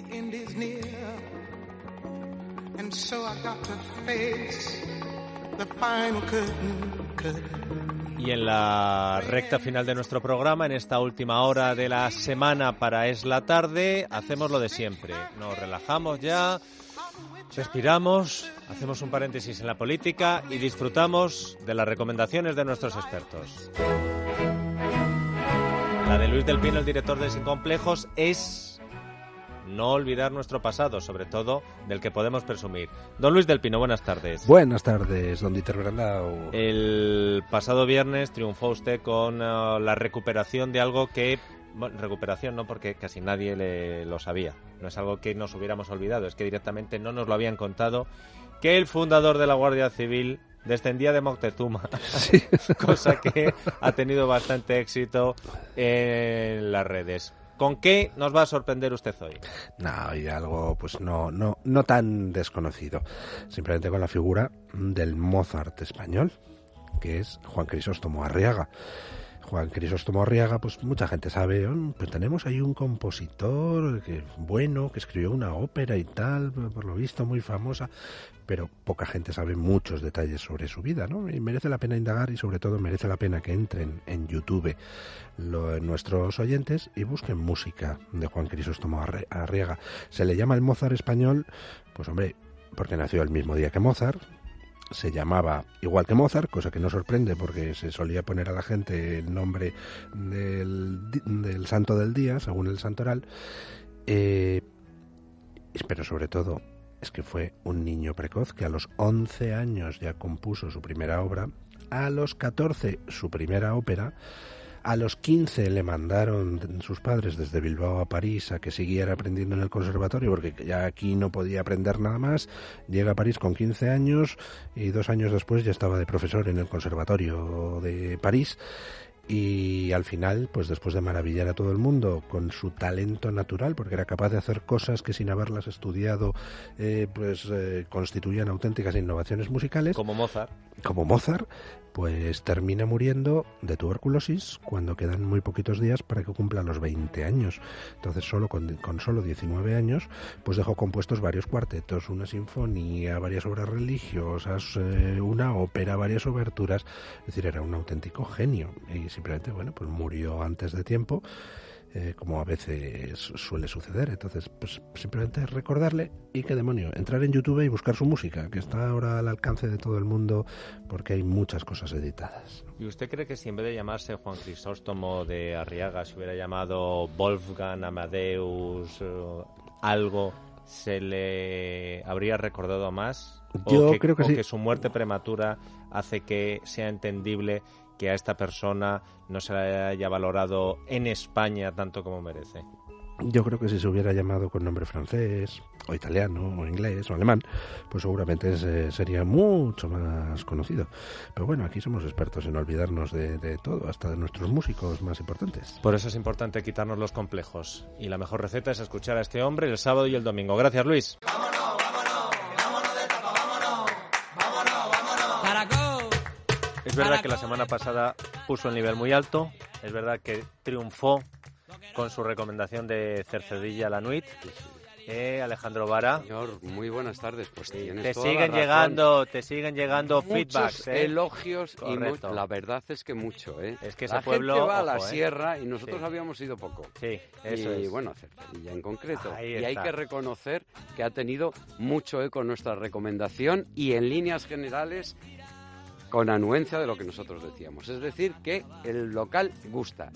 the end is near. And so I got to face the final curtain, curtain. Y en la recta final de nuestro programa, en esta última hora de la semana para Es la Tarde, hacemos lo de siempre. Nos relajamos ya, respiramos, hacemos un paréntesis en la política y disfrutamos de las recomendaciones de nuestros expertos. La de Luis del Pino, el director de Sin Complejos, es no olvidar nuestro pasado, sobre todo del que podemos presumir. Don Luis del Pino, buenas tardes. Buenas tardes, don Dieter Brandao. El pasado viernes triunfó usted con uh, la recuperación de algo que bueno, recuperación no porque casi nadie le, lo sabía. No es algo que nos hubiéramos olvidado, es que directamente no nos lo habían contado que el fundador de la Guardia Civil descendía de Moctezuma, Sí. cosa que ha tenido bastante éxito en las redes. ¿Con qué nos va a sorprender usted hoy? No, y algo pues no, no, no tan desconocido. Simplemente con la figura del Mozart español, que es Juan Crisóstomo Arriaga. Juan Crisóstomo Arriaga, pues mucha gente sabe, "Oh, pues tenemos ahí un compositor que bueno, que escribió una ópera y tal, por lo visto muy famosa, pero poca gente sabe muchos detalles sobre su vida, ¿no? Y merece la pena indagar y sobre todo merece la pena que entren en YouTube lo- nuestros oyentes y busquen música de Juan Crisóstomo Arriaga. Se le llama el Mozart español, pues hombre, porque nació el mismo día que Mozart, se llamaba igual que Mozart, cosa que no sorprende porque se solía poner a la gente el nombre del, del santo del día, según el santoral. Eh, pero sobre todo es que fue un niño precoz que a los 11 años ya compuso su primera obra, a los 14 su primera ópera, a los 15 le mandaron sus padres desde Bilbao a París a que siguiera aprendiendo en el conservatorio porque ya aquí no podía aprender nada más. Llega a París con 15 años y dos años después ya estaba de profesor en el conservatorio de París. Y al final, pues después de maravillar a todo el mundo con su talento natural, porque era capaz de hacer cosas que sin haberlas estudiado, eh, pues eh, constituían auténticas innovaciones musicales Como Mozart. como Mozart, pues termina muriendo de tuberculosis cuando quedan muy poquitos días para que cumpla los 20 años. Entonces, solo con, con solo 19 años, pues dejó compuestos varios cuartetos, una sinfonía, varias obras religiosas, eh, una ópera, varias oberturas. Es decir, era un auténtico genio. Y simplemente, bueno, pues murió antes de tiempo. Eh, como a veces suele suceder. Entonces, pues simplemente recordarle y qué demonio, entrar en YouTube y buscar su música, que está ahora al alcance de todo el mundo porque hay muchas cosas editadas. ¿Y usted cree que si en vez de llamarse Juan Crisóstomo de Arriaga se hubiera llamado Wolfgang Amadeus eh, algo, se le habría recordado más? ¿O Yo que, creo que o sí. que su muerte prematura hace que sea entendible que a esta persona no se le haya valorado en España tanto como merece? Yo creo que si se hubiera llamado con nombre francés, o italiano, o inglés, o alemán, pues seguramente se- sería mucho más conocido. Pero bueno, aquí somos expertos en olvidarnos de, de todo, hasta de nuestros músicos más importantes. Por eso es importante quitarnos los complejos. Y la mejor receta es escuchar a este hombre el sábado y el domingo. Gracias, Luis. Verdad que la semana pasada puso el nivel muy alto. Es verdad que triunfó con su recomendación de Cercedilla la Nuit. Eh, Alejandro Vara. Señor, muy buenas tardes. Pues tienes Te toda la siguen razón. llegando, te siguen llegando muchos feedbacks. eh. elogios y Correcto. mu- la verdad es que mucho, ¿eh? Es que ese la pueblo, gente va a la ojo, ¿eh? sierra y nosotros Sí. habíamos ido poco. Sí, eso y es. bueno, Cercedilla en concreto. Ahí y hay está. que reconocer que ha tenido mucho eco nuestra recomendación y en líneas generales con anuencia de lo que nosotros decíamos. Es decir, que el local gusta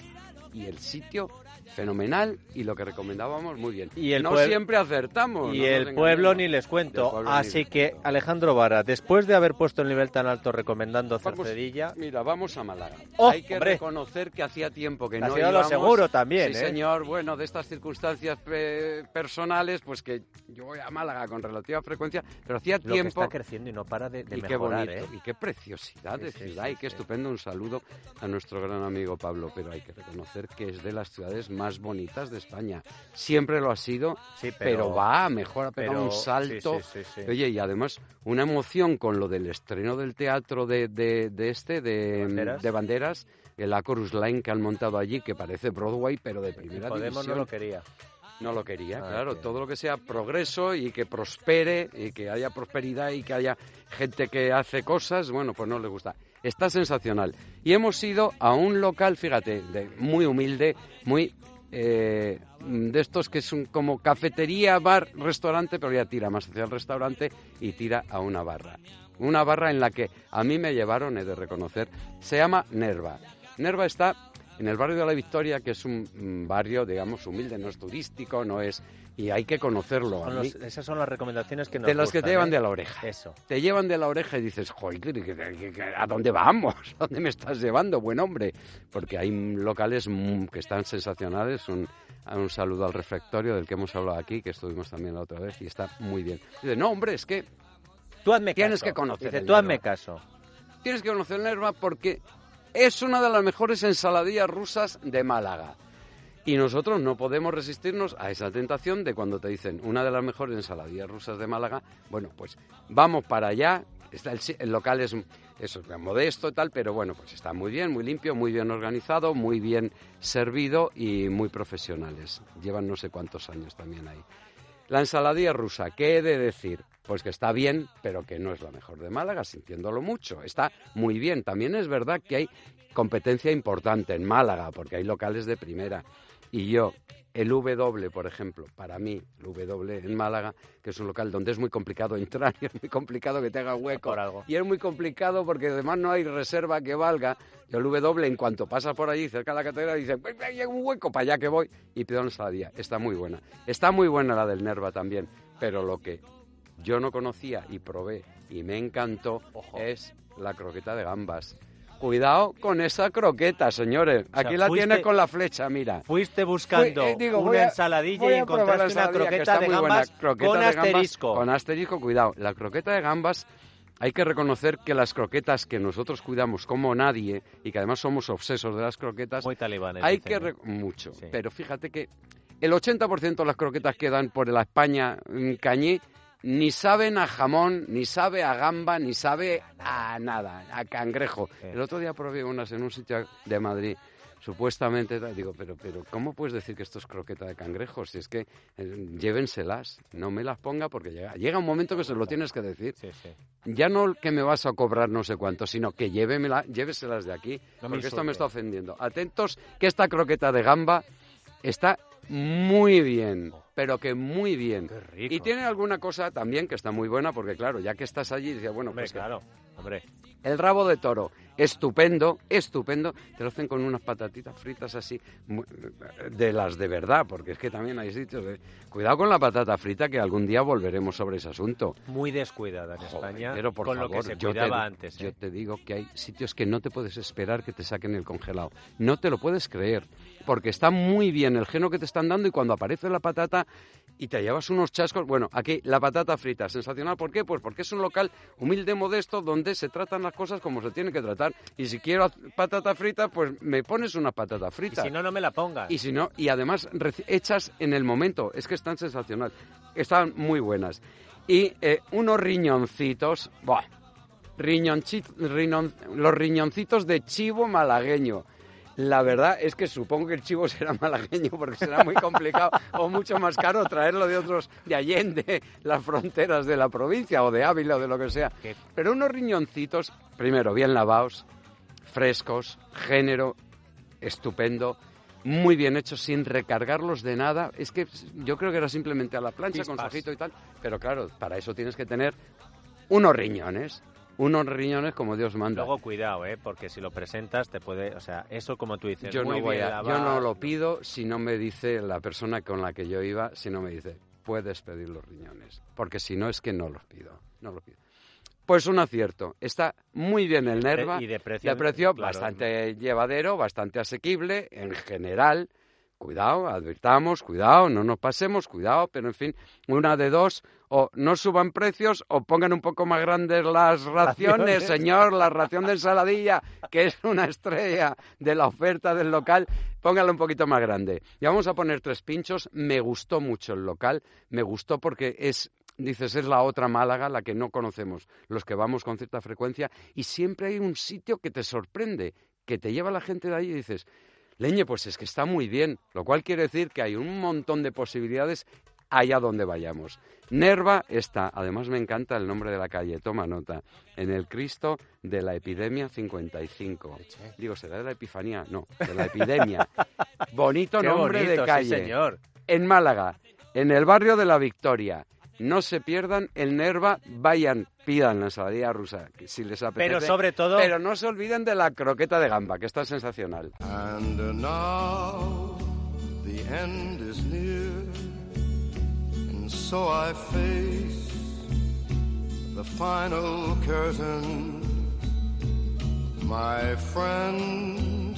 y el sitio fenomenal y lo que recomendábamos muy bien. Y el no siempre acertamos. Y no el pueblo ni les cuento. Así que, cuento. Alejandro Vara, después de haber puesto el nivel tan alto recomendando Vamos- Cercedilla, Mira, vamos a Málaga. ¡Oh, Hay que hombre! reconocer que hacía tiempo que Ha no sido lo íbamos. seguro también, Sí, ¿eh? señor. Bueno, de estas circunstancias pe- personales, pues que yo voy a Málaga con relativa frecuencia, pero hacía lo que tiempo... está creciendo y no para de, de y qué mejorar, bonito, ¿eh? y qué preciosidad de Sí, sí, ciudad, sí, y qué estupendo. Un saludo a nuestro gran amigo Pablo, pero hay que reconocer que es de las ciudades más bonitas de España. Siempre lo ha sido, Sí, pero, va a mejor, pero- un salto. sí, sí. Oye, y además una emoción con lo del estreno del teatro de, de, de este, de Banderas. de Banderas, el Acorus Line que han montado allí, que parece Broadway, pero de primera Podemos no lo quería. No lo quería, Ah, claro. Todo lo que sea progreso y que prospere y que haya prosperidad y que haya gente que hace cosas, bueno, pues no le gusta. Está sensacional. Y hemos ido a un local, fíjate, muy humilde, muy eh, de estos que son como cafetería, bar, restaurante, pero ya tira más hacia el restaurante y tira a una barra. Una barra en la que a mí me llevaron, he de reconocer, se llama Nerva. Nerva está en el barrio de la Victoria, que es un barrio, digamos, humilde, no es turístico, no es... y hay que conocerlo. Son los- esas son las recomendaciones que nos de las que te llevan ¿eh? de la oreja. Eso. Te llevan de la oreja y dices, joder, ¿qué- qué- qué- qué- ¿a dónde vamos? ¿A dónde me estás llevando, buen hombre? Porque hay locales que están sensacionales. Un, un saludo al refectorio del que hemos hablado aquí, que estuvimos también la otra vez, y está muy bien. Dice, no, hombre, es que Tú hazme Tienes caso. que conocer Dice, el tú hazme caso. tienes que conocer Nerva porque es una de las mejores ensaladillas rusas de Málaga. Y nosotros no podemos resistirnos a esa tentación de cuando te dicen una de las mejores ensaladillas rusas de Málaga, bueno, pues vamos para allá. Está el, local es, es modesto y tal, pero bueno, pues está muy bien, muy limpio, muy bien organizado, muy bien servido y muy profesionales. Llevan no sé cuántos años también ahí. La ensaladilla rusa, ¿qué he de decir? Pues que está bien, pero que no es la mejor de Málaga, sintiéndolo mucho. Está muy bien. También es verdad que hay competencia importante en Málaga, porque hay locales de primera. Y yo, el W, por ejemplo, para mí, el W en Málaga, que es un local donde es muy complicado entrar y es muy complicado que te haga hueco. Por algo. Y es muy complicado porque además no hay reserva que valga. Y el W, en cuanto pasa por allí, cerca de la catedral, dice, "Pues, hay un hueco, para allá que voy. Y pido una ensaladilla. Está muy buena. Está muy buena la del Nerva también. Pero lo que yo no conocía y probé y me encantó Ojo. es la croqueta de gambas. Cuidado con esa croqueta, señores. sea, Aquí la fuiste- tienes con la flecha, mira. Fuiste buscando Fui- eh, digo, una a- ensaladilla y encontraste una ensaladilla, croqueta de gambas Croqueta con de gambas asterisco. Con asterisco, cuidado. La croqueta de gambas, hay que reconocer que las croquetas que nosotros cuidamos como nadie y que además somos obsesos de las croquetas, Muy talibanes. hay dicen, que... Mucho. Sí. Pero fíjate que el 80% de las croquetas que dan por la España mm, cañí ni saben a jamón, ni sabe a gamba, ni sabe a nada, a cangrejo. Sí. El otro día probé unas en un sitio de Madrid, supuestamente, digo, pero, pero ¿cómo puedes decir que esto es croqueta de cangrejo? Si es que eh, llévenselas, no me las ponga porque llega, llega un momento que se lo tienes que decir. Sí, sí. Ya no que me vas a cobrar no sé cuánto, sino que llévemela, lléveselas de aquí, No me porque esto me está ofendiendo. Atentos que esta croqueta de gamba está muy bien, pero que muy bien. Qué rico. Y tiene alguna cosa también que está muy buena, porque claro, ya que estás allí, dices, bueno, Hombre, pues claro. Hombre, el rabo de toro, estupendo, estupendo. Te lo hacen con unas patatitas fritas así, de las de verdad, porque es que también hay sitios de... Cuidado con la patata frita, que algún día volveremos sobre ese asunto. muy descuidada en Joder, España pero por con favor, lo que se yo te- cuidaba antes. Yo ¿eh? te digo que hay sitios que no te puedes esperar que te saquen el congelado. No te lo puedes creer, porque está muy bien el geno que te están dando y cuando aparece la patata y te llevas unos chascos. Bueno, aquí la patata frita, sensacional. ¿Por qué? Pues porque es un local humilde, modesto, donde se tratan las cosas como se tienen que tratar. Y si quiero patata frita, pues me pones una patata Y frita. si no, no me la pongas. Y si no, y además hechas en el momento, es que están sensacional, están muy buenas. Y eh, unos riñoncitos, ¡buah! Riñonchi- riñon- los riñoncitos de chivo malagueño. La verdad es que supongo que el chivo será malagueño porque será muy complicado o mucho más caro traerlo de otros, de Allende, las fronteras de la provincia o de Ávila o de lo que sea. Pero unos riñoncitos, primero, bien lavados, frescos, género, estupendo, muy bien hechos, sin recargarlos de nada. Es que yo creo que era simplemente a la plancha con Chispas. sajito y tal. Pero claro, para eso tienes que tener unos riñones. Unos riñones como Dios manda. Luego cuidado, ¿eh? Porque si lo presentas te puede... O sea, eso como tú dices, yo muy no voy bien a, yo no lo pido si no me dice la persona con la que yo iba, si no me dice, puedes pedir los riñones. Porque si no es que no los pido. No los pido. Pues un acierto. Está muy bien el Nerva. Y de precio, De precio claro. bastante llevadero, bastante asequible en general. Cuidado, advirtamos, cuidado, no nos pasemos, cuidado, pero en fin, una de dos, o no suban precios o pongan un poco más grandes las raciones, Raciones. señor, la ración de ensaladilla, que es una estrella de la oferta del local, póngala un poquito más grande. Y vamos a poner tres pinchos, me gustó mucho el local, me gustó porque es dices, es la otra Málaga, la que no conocemos, los que vamos con cierta frecuencia, y siempre hay un sitio que te sorprende, que te lleva la gente de ahí y dices, Leñe, pues es que está muy bien, lo cual quiere decir que hay un montón de posibilidades allá donde vayamos. Nerva está, además me encanta el nombre de la calle, toma nota, en el Cristo de la Epidemia 55. Digo, ¿será de la Epifanía? No, de la Epidemia. Bonito Qué nombre bonito, de calle. Sí, señor. En Málaga, en el barrio de la Victoria. No se pierdan el Nerva, vayan, pidan la ensaladilla rusa, si les apetece. Pero sobre todo- Pero no se olviden de la croqueta de gamba, que está sensacional. And now the end is near, and so I face the final curtain. My friend,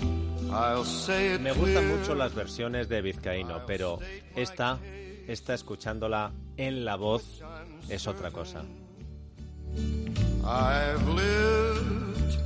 I'll say it Me gustan mucho las versiones de Vizcaíno, pero esta, esta escuchándola en la voz, es otra cosa. I've lived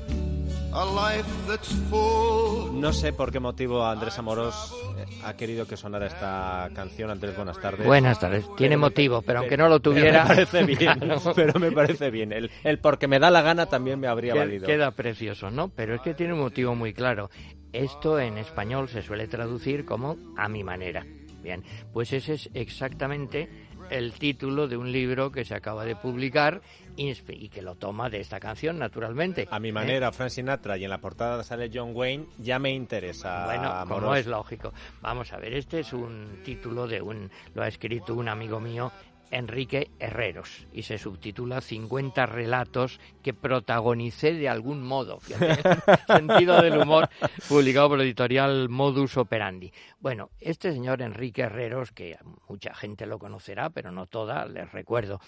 a life that's full. No sé por qué motivo Andrés Amorós eh, ha querido que sonara esta canción. Andrés, buenas tardes. Buenas tardes. Tiene me- motivo, pero aunque no lo pero tuviera... me parece bien, Claro. pero me parece bien. El, el porque me da la gana también me habría valido. Queda precioso, ¿no? Pero es que tiene un motivo muy claro. Esto en español se suele traducir como a mi manera. Bien, pues ese es exactamente el título de un libro que se acaba de publicar y que lo toma de esta canción, naturalmente. A mi ¿eh? manera, Frank Sinatra, y en la portada sale John Wayne, ya me interesa. Bueno, como es lógico. Vamos a ver, este es un título de un, lo ha escrito un amigo mío, Enrique Herreros, y se subtitula 50 relatos que protagonicé de algún modo. Sentido del humor, publicado por editorial Modus Operandi. Bueno, este señor Enrique Herreros, que mucha gente lo conocerá, pero no toda, les recuerdo.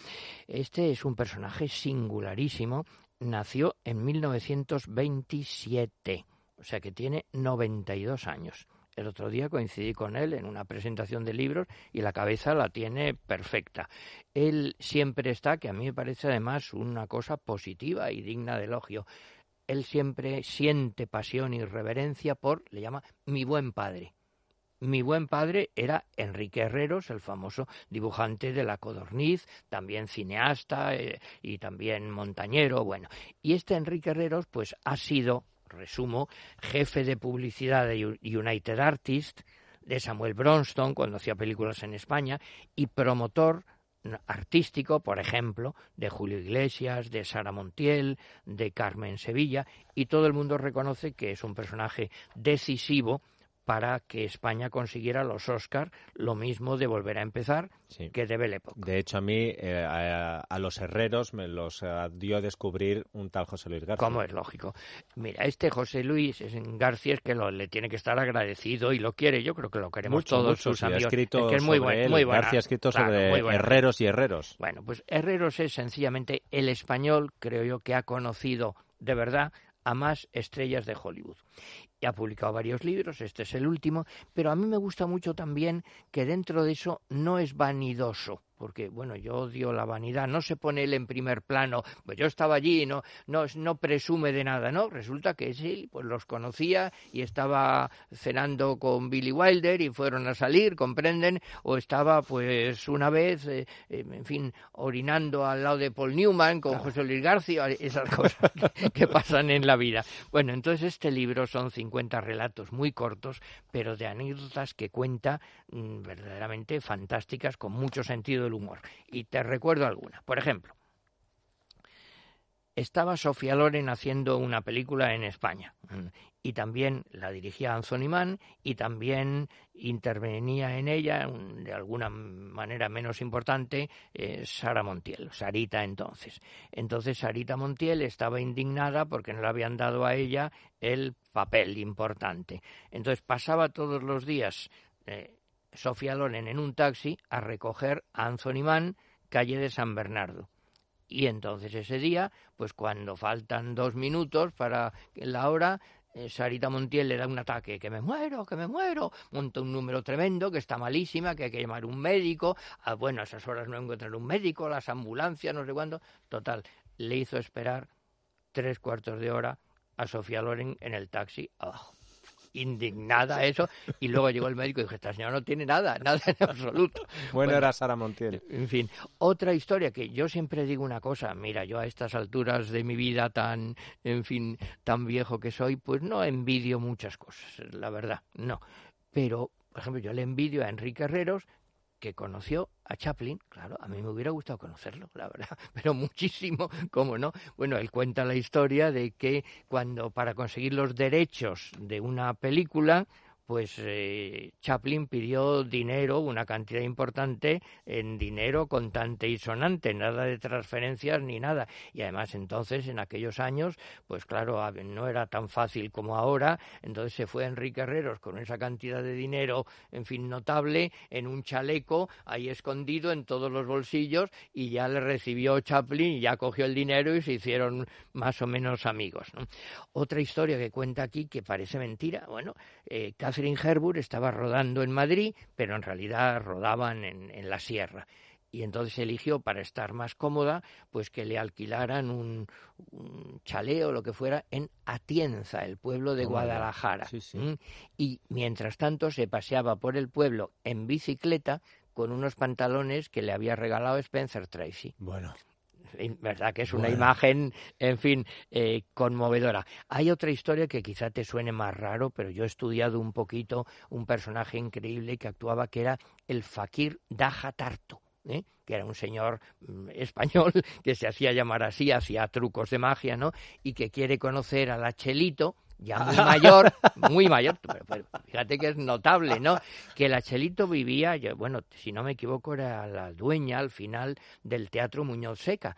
Este es un personaje singularísimo, nació en 1927 o sea que tiene 92 años. El otro día coincidí con él en una presentación de libros y la cabeza la tiene perfecta. Él siempre está, que a mí me parece además una cosa positiva y digna de elogio. Él siempre siente pasión y reverencia por, le llama, mi buen padre. Mi buen padre era Enrique Herreros, el famoso dibujante de La Codorniz, también cineasta eh, y también montañero, bueno. Y este Enrique Herreros, pues ha sido, resumo, jefe de publicidad de United Artists, de Samuel Bronston cuando hacía películas en España, y promotor artístico, por ejemplo, de Julio Iglesias, de Sara Montiel, de Carmen Sevilla, y todo el mundo reconoce que es un personaje decisivo para que España consiguiera los Oscars, lo mismo de volver a empezar Sí. que de Belle Époque. De hecho, a mí, eh, a, a los herreros, me los eh, dio a descubrir un tal José Luis García. Como es lógico. Mira, este José Luis García es que lo, le tiene que estar agradecido y lo quiere. Yo creo que lo queremos Mucho, todos mucho, sus sí, ha amigos. escrito es que es muy buen, él. muy buena. García ha escrito Claro, sobre herreros y herreros. Bueno, pues Herreros es sencillamente el español, creo yo, que ha conocido de verdad a más estrellas de Hollywood. Ha publicado varios libros, este es el último, pero a mí me gusta mucho también que dentro de eso no es vanidoso, porque bueno, yo odio la vanidad, no se pone él en primer plano, pues yo estaba allí, no, no, no presume de nada, no, resulta que sí, pues los conocía y estaba cenando con Billy Wilder y fueron a salir, comprenden, o estaba pues una vez, eh, eh, en fin, orinando al lado de Paul Newman con José Luis García, esas cosas que, que pasan en la vida. Bueno, entonces este libro son 50 relatos muy cortos, pero de anécdotas que cuenta mm, verdaderamente fantásticas con mucho sentido humor. Y te recuerdo alguna. Por ejemplo, estaba Sofía Loren haciendo una película en España mm, y también la dirigía Anthony Mann y también intervenía en ella mm, de alguna manera menos importante eh, Sara Montiel, Sarita entonces. Entonces Sarita Montiel estaba indignada porque no le habían dado a ella el papel importante. Entonces pasaba todos los días eh, Sofía Loren en un taxi a recoger a Anthony Mann, calle de San Bernardo. Y entonces ese día, pues cuando faltan dos minutos para la hora, eh, Sarita Montiel le da un ataque, que me muero, que me muero, monta un número tremendo, que está malísima, que hay que llamar un médico, ah, bueno, a esas horas no encuentran un médico, las ambulancias, no sé cuándo, total, le hizo esperar tres cuartos de hora a Sofía Loren en el taxi abajo. Indignada eso, y luego llegó el médico y dijo, esta señora no tiene nada, nada en absoluto. Bueno, era Sara Montiel. En fin, otra historia que yo siempre digo una cosa, mira, yo a estas alturas de mi vida tan, en fin, tan viejo que soy, pues no envidio muchas cosas, la verdad, no. Pero, por ejemplo, yo le envidio a Enrique Herreros que conoció a Chaplin, claro, a mí me hubiera gustado conocerlo, la verdad, pero muchísimo, ¿cómo no? Bueno, él cuenta la historia de que cuando para conseguir los derechos de una película, pues eh, Chaplin pidió dinero, una cantidad importante en dinero contante y sonante, nada de transferencias ni nada. Y además entonces, en aquellos años, pues claro, no era tan fácil como ahora, entonces se fue Enrique Herreros con esa cantidad de dinero, en fin, notable, en un chaleco, ahí escondido en todos los bolsillos, y ya le recibió Chaplin y ya cogió el dinero y se hicieron más o menos amigos. Otra historia que cuenta aquí, que parece mentira, bueno, eh, Catherine estaba rodando en Madrid, pero en realidad rodaban en, la sierra y entonces eligió para estar más cómoda pues que le alquilaran un, chaleo o lo que fuera en Atienza, el pueblo de Guadalajara. Y mientras tanto se paseaba por el pueblo en bicicleta con unos pantalones que le había regalado Spencer Tracy. Bueno verdad que es una imagen, en fin, eh, conmovedora. Hay otra historia que quizá te suene más raro, pero yo he estudiado un poquito un personaje increíble que actuaba, que era el fakir Daja Tarto. ¿eh? que era un señor mm, español que se hacía llamar así, hacía trucos de magia, ¿no? Y que quiere conocer al Achelito, ya muy mayor, muy mayor, pero, fíjate que es notable, ¿no? Que el Achelito vivía, bueno, si no me equivoco, era la dueña al final del Teatro Muñoz Seca.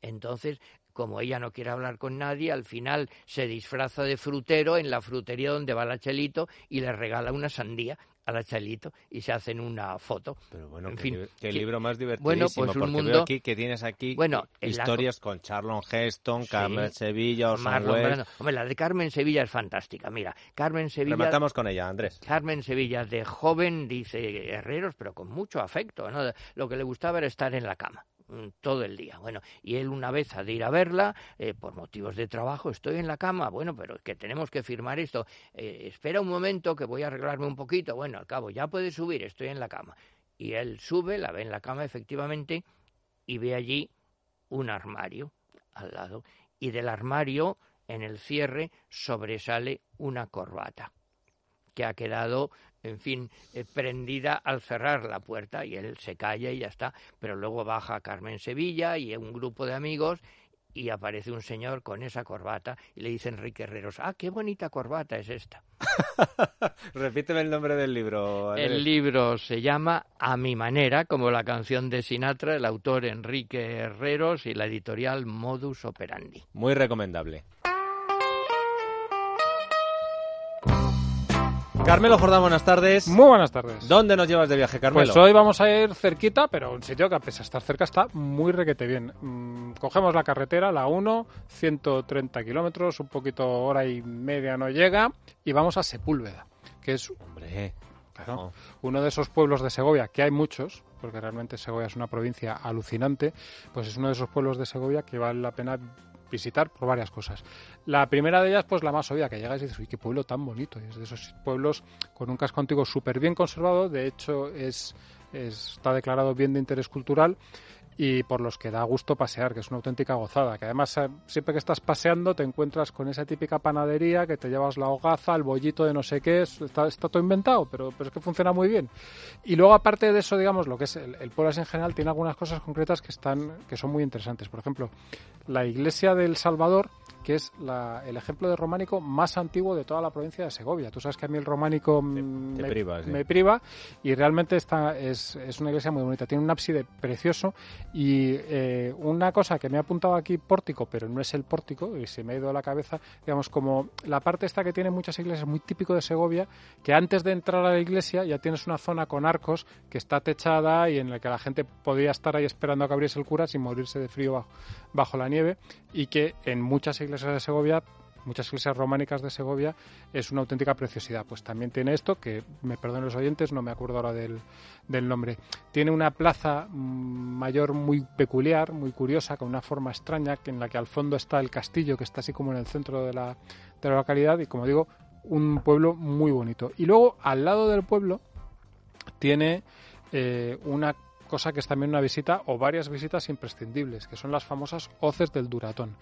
Entonces, como ella no quiere hablar con nadie, al final se disfraza de frutero en la frutería donde va el Achelito y le regala una sandía al Achelito y se hacen una foto. Pero bueno, en qué, fin, qué libro más divertido. Bueno, pues un mundo... veo aquí que tienes aquí bueno, historias con Charlon Heston, Carmen Sevilla, Orson Welles. Hombre, la de Carmen Sevilla es fantástica. Mira, Carmen Sevilla... Rematamos con ella, Andrés. Carmen Sevilla, de joven, dice Herreros, pero con mucho afecto. ¿no? Lo que le gustaba era estar en la cama. Mm, todo el día. Bueno, y él una vez ha de ir a verla, eh, por motivos de trabajo, estoy en la cama, bueno, pero es que tenemos que firmar esto, eh, espera un momento que voy a arreglarme un poquito, bueno, al cabo, ya puede subir, estoy en la cama. Y él sube, la ve en la cama efectivamente, y ve allí un armario al lado, y del armario, en el cierre, sobresale una corbata que ha quedado en fin, eh, prendida al cerrar la puerta y él se calla y ya está. Pero luego baja Carmen Sevilla y un grupo de amigos y aparece un señor con esa corbata y le dice Enrique Herreros, ah, qué bonita corbata es esta. Repíteme el nombre del libro. El libro se llama A mi manera, como la canción de Sinatra, el autor Enrique Herreros y la editorial Modus Operandi. Muy recomendable. Carmelo Jordán, buenas tardes. Muy buenas tardes. ¿Dónde nos llevas de viaje, Carmelo? Pues hoy vamos a ir cerquita, pero un sitio que a pesar de estar cerca está muy requete bien. Mm, cogemos la carretera, la 1, 130 kilómetros, un poquito hora y media no llega, y vamos a Sepúlveda, que es Hombre, uno de esos pueblos de Segovia, que hay muchos, porque realmente Segovia es una provincia alucinante, pues es uno de esos pueblos de Segovia que vale la pena visitar por varias cosas. La primera de ellas, pues la más obvia, que llegas y dices, uy, qué pueblo tan bonito. Y es de esos pueblos con un casco antiguo súper bien conservado, de hecho es, está declarado bien de interés cultural y por los que da gusto pasear, que es una auténtica gozada. Que además, eh, siempre que estás paseando, te encuentras con esa típica panadería que te llevas la hogaza, el bollito de no sé qué, está, está todo inventado, pero, pero es que funciona muy bien. Y luego, aparte de eso, digamos, lo que es el, el pueblo en general, tiene algunas cosas concretas que, están, que son muy interesantes. Por ejemplo, la iglesia del Salvador que es el ejemplo de románico más antiguo de toda la provincia de Segovia. Tú sabes que a mí el románico me, priva, y realmente esta es, una iglesia muy bonita. Tiene un ábside precioso y eh, una cosa que me ha apuntado aquí pórtico, pero no es el pórtico y se me ha ido a la cabeza, digamos, como la parte esta que tiene muchas iglesias muy típico de Segovia, que antes de entrar a la iglesia ya tienes una zona con arcos que está techada y en la que la gente podía estar ahí esperando a que abriese el cura sin morirse de frío bajo, bajo la nieve y que en muchas iglesias de Segovia, muchas iglesias románicas de Segovia, es una auténtica preciosidad. Pues también tiene esto, que me perdonen los oyentes, no me acuerdo ahora del, del nombre. Tiene una plaza mm, mayor muy peculiar, muy curiosa, con una forma extraña, en la que al fondo está el castillo, que está así como en el centro de la, de la localidad, y como digo, un pueblo muy bonito. Y luego, al lado del pueblo, tiene eh, una cosa que es también una visita o varias visitas imprescindibles, que son las famosas hoces del Duratón.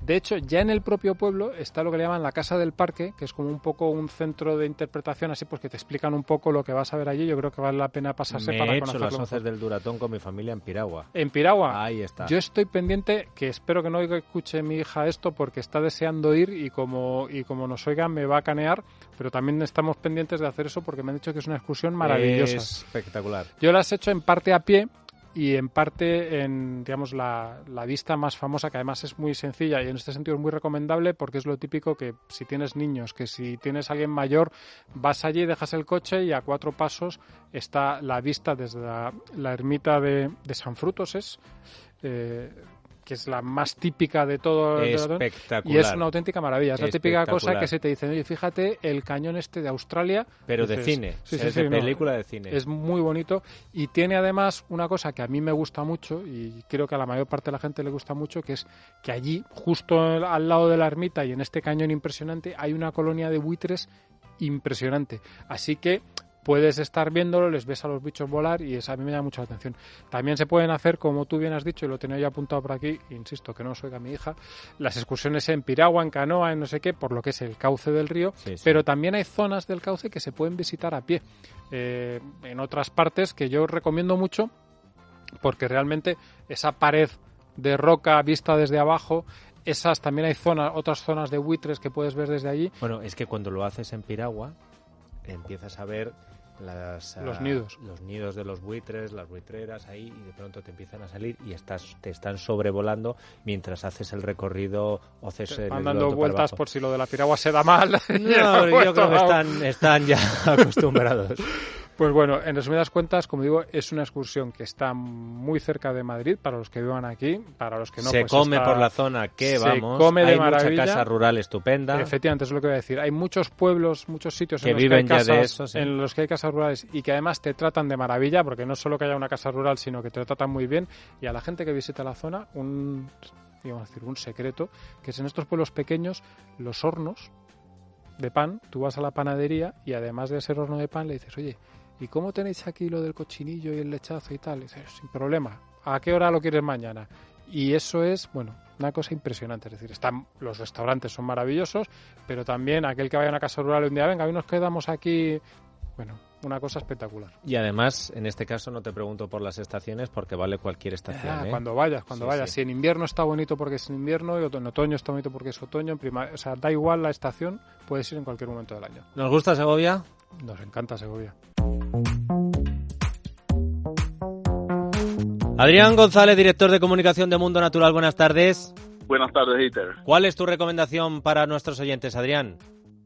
De hecho, ya en el propio pueblo está lo que le llaman la Casa del Parque, que es como un poco un centro de interpretación, así pues que te explican un poco lo que vas a ver allí. Yo creo que vale la pena pasarse Me para he hecho las hoces del Duratón con mi familia en Piragua. En Piragua. Ahí está. Yo estoy pendiente, que espero que no oiga- escuche mi hija esto porque está deseando ir y como, y como nos oiga me va a canear, pero también estamos pendientes de hacer eso porque me han dicho que es una excursión maravillosa. Es espectacular. Yo las he hecho en parte a pie y en parte en digamos la, la vista más famosa que además es muy sencilla y en este sentido es muy recomendable porque es lo típico que si tienes niños que si tienes alguien mayor vas allí dejas el coche y a cuatro pasos está la vista desde la, ermita de, de San Frutos es eh, que es la más típica de todo el. Espectacular. y es una auténtica maravilla es la típica cosa que se te dicen oye fíjate el cañón este de Australia Pero de cine. sí, sí, es sí, de no, película de cine. es muy bonito y tiene además una cosa que a mí me gusta mucho y creo que a la mayor parte de la gente le gusta mucho, que es que allí, justo al lado de la ermita y en este cañón impresionante, hay una colonia de buitres impresionante. Así que puedes estar viéndolo, les ves a los bichos volar y eso a mí me llama mucho la atención. También se pueden hacer, como tú bien has dicho, y lo tenía yo apuntado por aquí, insisto que no os oiga mi hija, las excursiones en piragua, en canoa, en no sé qué, por lo que es el cauce del río, Sí, sí. pero también hay zonas del cauce que se pueden visitar a pie. Eh, en otras partes que yo recomiendo mucho porque realmente esa pared de roca vista desde abajo, esas también hay zonas, otras zonas de buitres que puedes ver desde allí. Bueno, es que cuando lo haces en Piragua, empiezas a ver las, Los ah, nidos. los nidos de los buitres, las buitreras ahí, y de pronto te empiezan a salir y estás, te están sobrevolando mientras haces el recorrido o haces el Van dando vueltas por si lo de la piragua se da mal. No, yo creo que están ya acostumbrados. Pues bueno, en resumidas cuentas, como digo, es una excursión que está muy cerca de Madrid para los que vivan aquí, para los que no. se pues come está- por la zona que se vamos. come de Hay maravilla. mucha casa rural estupenda. Efectivamente, es lo que voy a decir. Hay muchos pueblos, muchos sitios Que en los viven que hay casas, eso, sí. en los que hay casas rurales y que además te tratan de maravilla, porque no solo que haya una casa rural, sino que te tratan muy bien. Y a la gente que visita la zona, un, digamos decir, un secreto, que es en estos pueblos pequeños, los hornos de pan, tú vas a la panadería y además de ser horno de pan le dices, oye, ¿y cómo tenéis aquí lo del cochinillo y el lechazo y tal? Y sin problema, ¿a qué hora lo quieres mañana? Y eso es, bueno, una cosa impresionante. Es decir, están, los restaurantes son maravillosos, pero también aquel que vaya a una casa rural un día, venga, hoy nos quedamos aquí. Bueno, una cosa espectacular. Y además, en este caso no te pregunto por las estaciones porque vale cualquier estación. Ah, ¿eh? Cuando vayas, cuando Sí, vayas. sí. Si en invierno está bonito porque es invierno, y en otoño está bonito porque es otoño, en primavera, o sea, da igual la estación, puedes ir en cualquier momento del año. ¿Nos gusta Segovia? Nos encanta Segovia. Adrián González, director de comunicación de Mundo Natural, buenas tardes. Buenas tardes, Iter. ¿Cuál es tu recomendación para nuestros oyentes, Adrián?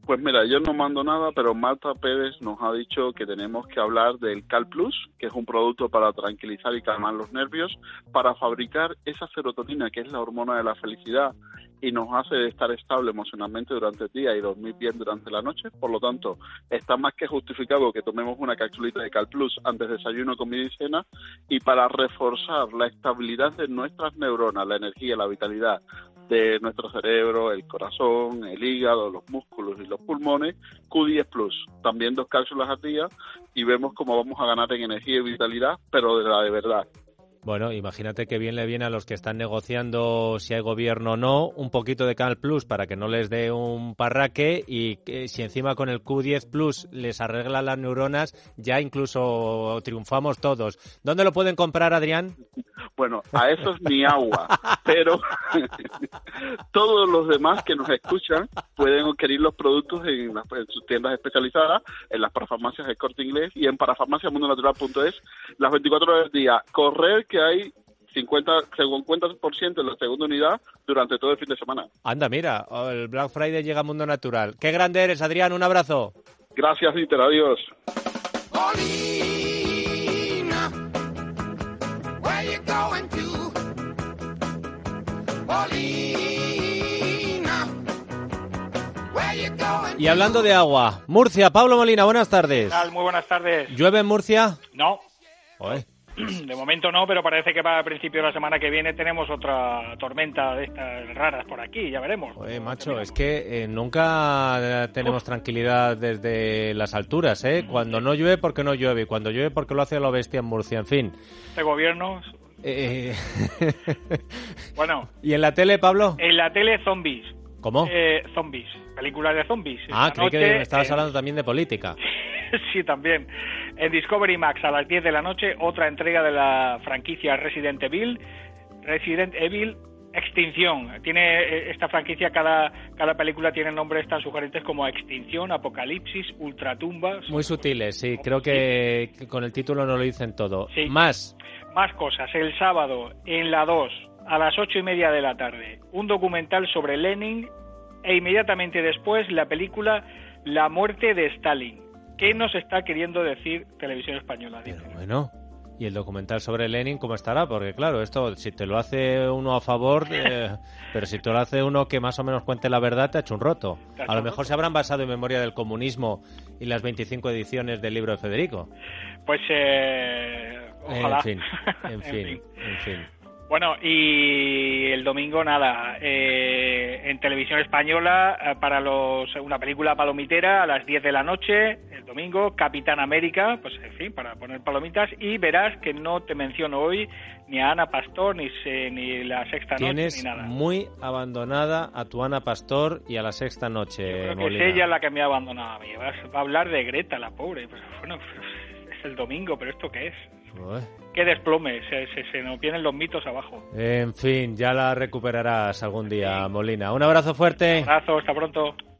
Pues mira, yo no mando nada, pero Marta Pérez nos ha dicho que tenemos que hablar del Cal Plus, que es un producto para tranquilizar y calmar los nervios, para fabricar esa serotonina que es la hormona de la felicidad y nos hace estar estable emocionalmente durante el día y dormir bien durante la noche. Por lo tanto, está más que justificado que tomemos una capsulita de Cal Plus antes de desayuno, comida y cena y para reforzar la estabilidad de nuestras neuronas, la energía, la vitalidad de nuestro cerebro, el corazón, el hígado, los músculos y los pulmones, Q10 Plus, también dos cápsulas al día y vemos cómo vamos a ganar en energía y vitalidad, pero de la de verdad. Bueno, imagínate que bien le viene a los que están negociando si hay gobierno o no, un poquito de Cal Plus para que no les dé un parraque y que si encima con el Q10 Plus les arregla las neuronas, ya incluso triunfamos todos. ¿Dónde lo pueden comprar, Adrián? Bueno, a eso es mi agua, pero todos los demás que nos escuchan pueden adquirir los productos en, las- en sus tiendas especializadas, en las parafarmacias de Corte Inglés y en parafarmaciamundonatural.es las 24 horas del día. Correr que hay 50, según 50% en la segunda unidad durante todo el fin de semana. Anda, mira, el Black Friday llega a Mundo Natural. Qué grande eres, Adrián, un abrazo. Gracias, Inter, adiós. Y hablando de agua, Murcia, Pablo Molina, buenas tardes. tal? Muy buenas tardes. ¿Llueve en Murcia? No, Oye, De momento no, pero parece que para el principio de la semana que viene tenemos otra tormenta de estas raras por aquí, ya veremos. Oye, macho, es que eh, nunca tenemos tranquilidad desde las alturas, ¿eh? Cuando no llueve, porque no llueve, y cuando llueve, porque lo hace la bestia en Murcia, en fin. Este gobierno... Eh... bueno. ¿Y en la tele, Pablo? En la tele, zombies. ¿Cómo? Eh, zombies, películas de zombies. Ah, creí que estabas hablando también de política. sí, también. En Discovery Max a las 10 de la noche, otra entrega de la franquicia Resident Evil. Resident Evil Extinción. Tiene eh, esta franquicia, cada, cada película tiene nombres tan sugerentes como Extinción, Apocalipsis, Ultratumba. Muy sutiles, sí. Creo que, con el título no lo dicen todo. Sí. Más. Más cosas. El sábado, en la 2, a las ocho y media de la tarde, un documental sobre Lenin e inmediatamente después la película La muerte de Stalin. ¿Qué nos está queriendo decir Televisión Española? Pero bueno, ¿y el documental sobre Lenin cómo estará? Porque claro, esto si te lo hace uno a favor, eh, pero si te lo hace uno que más o menos cuente la verdad, te ha hecho un roto. A lo mejor se habrán basado en Memoria del Comunismo y las 25 ediciones del libro de Federico. Pues eh, ojalá. En fin, en fin, en fin. Bueno, y el domingo nada, eh, en televisión española eh, para los una película palomitera a las 10 de la noche, el domingo, Capitán América, pues en fin, para poner palomitas y verás que no te menciono hoy ni a Ana Pastor ni se- ni la Sexta Tienes Noche ni nada. muy abandonada a tu Ana Pastor y a la sexta noche, Creo que es ella la que me ha abandonado a mí. Va va a hablar de Greta, la pobre. Pues, bueno, es el domingo, pero ¿esto qué es? Ué. Qué desplome, se, se, se nos vienen los mitos abajo. En fin, ya la recuperarás algún día, Molina. Un abrazo fuerte. abrazo, hasta pronto.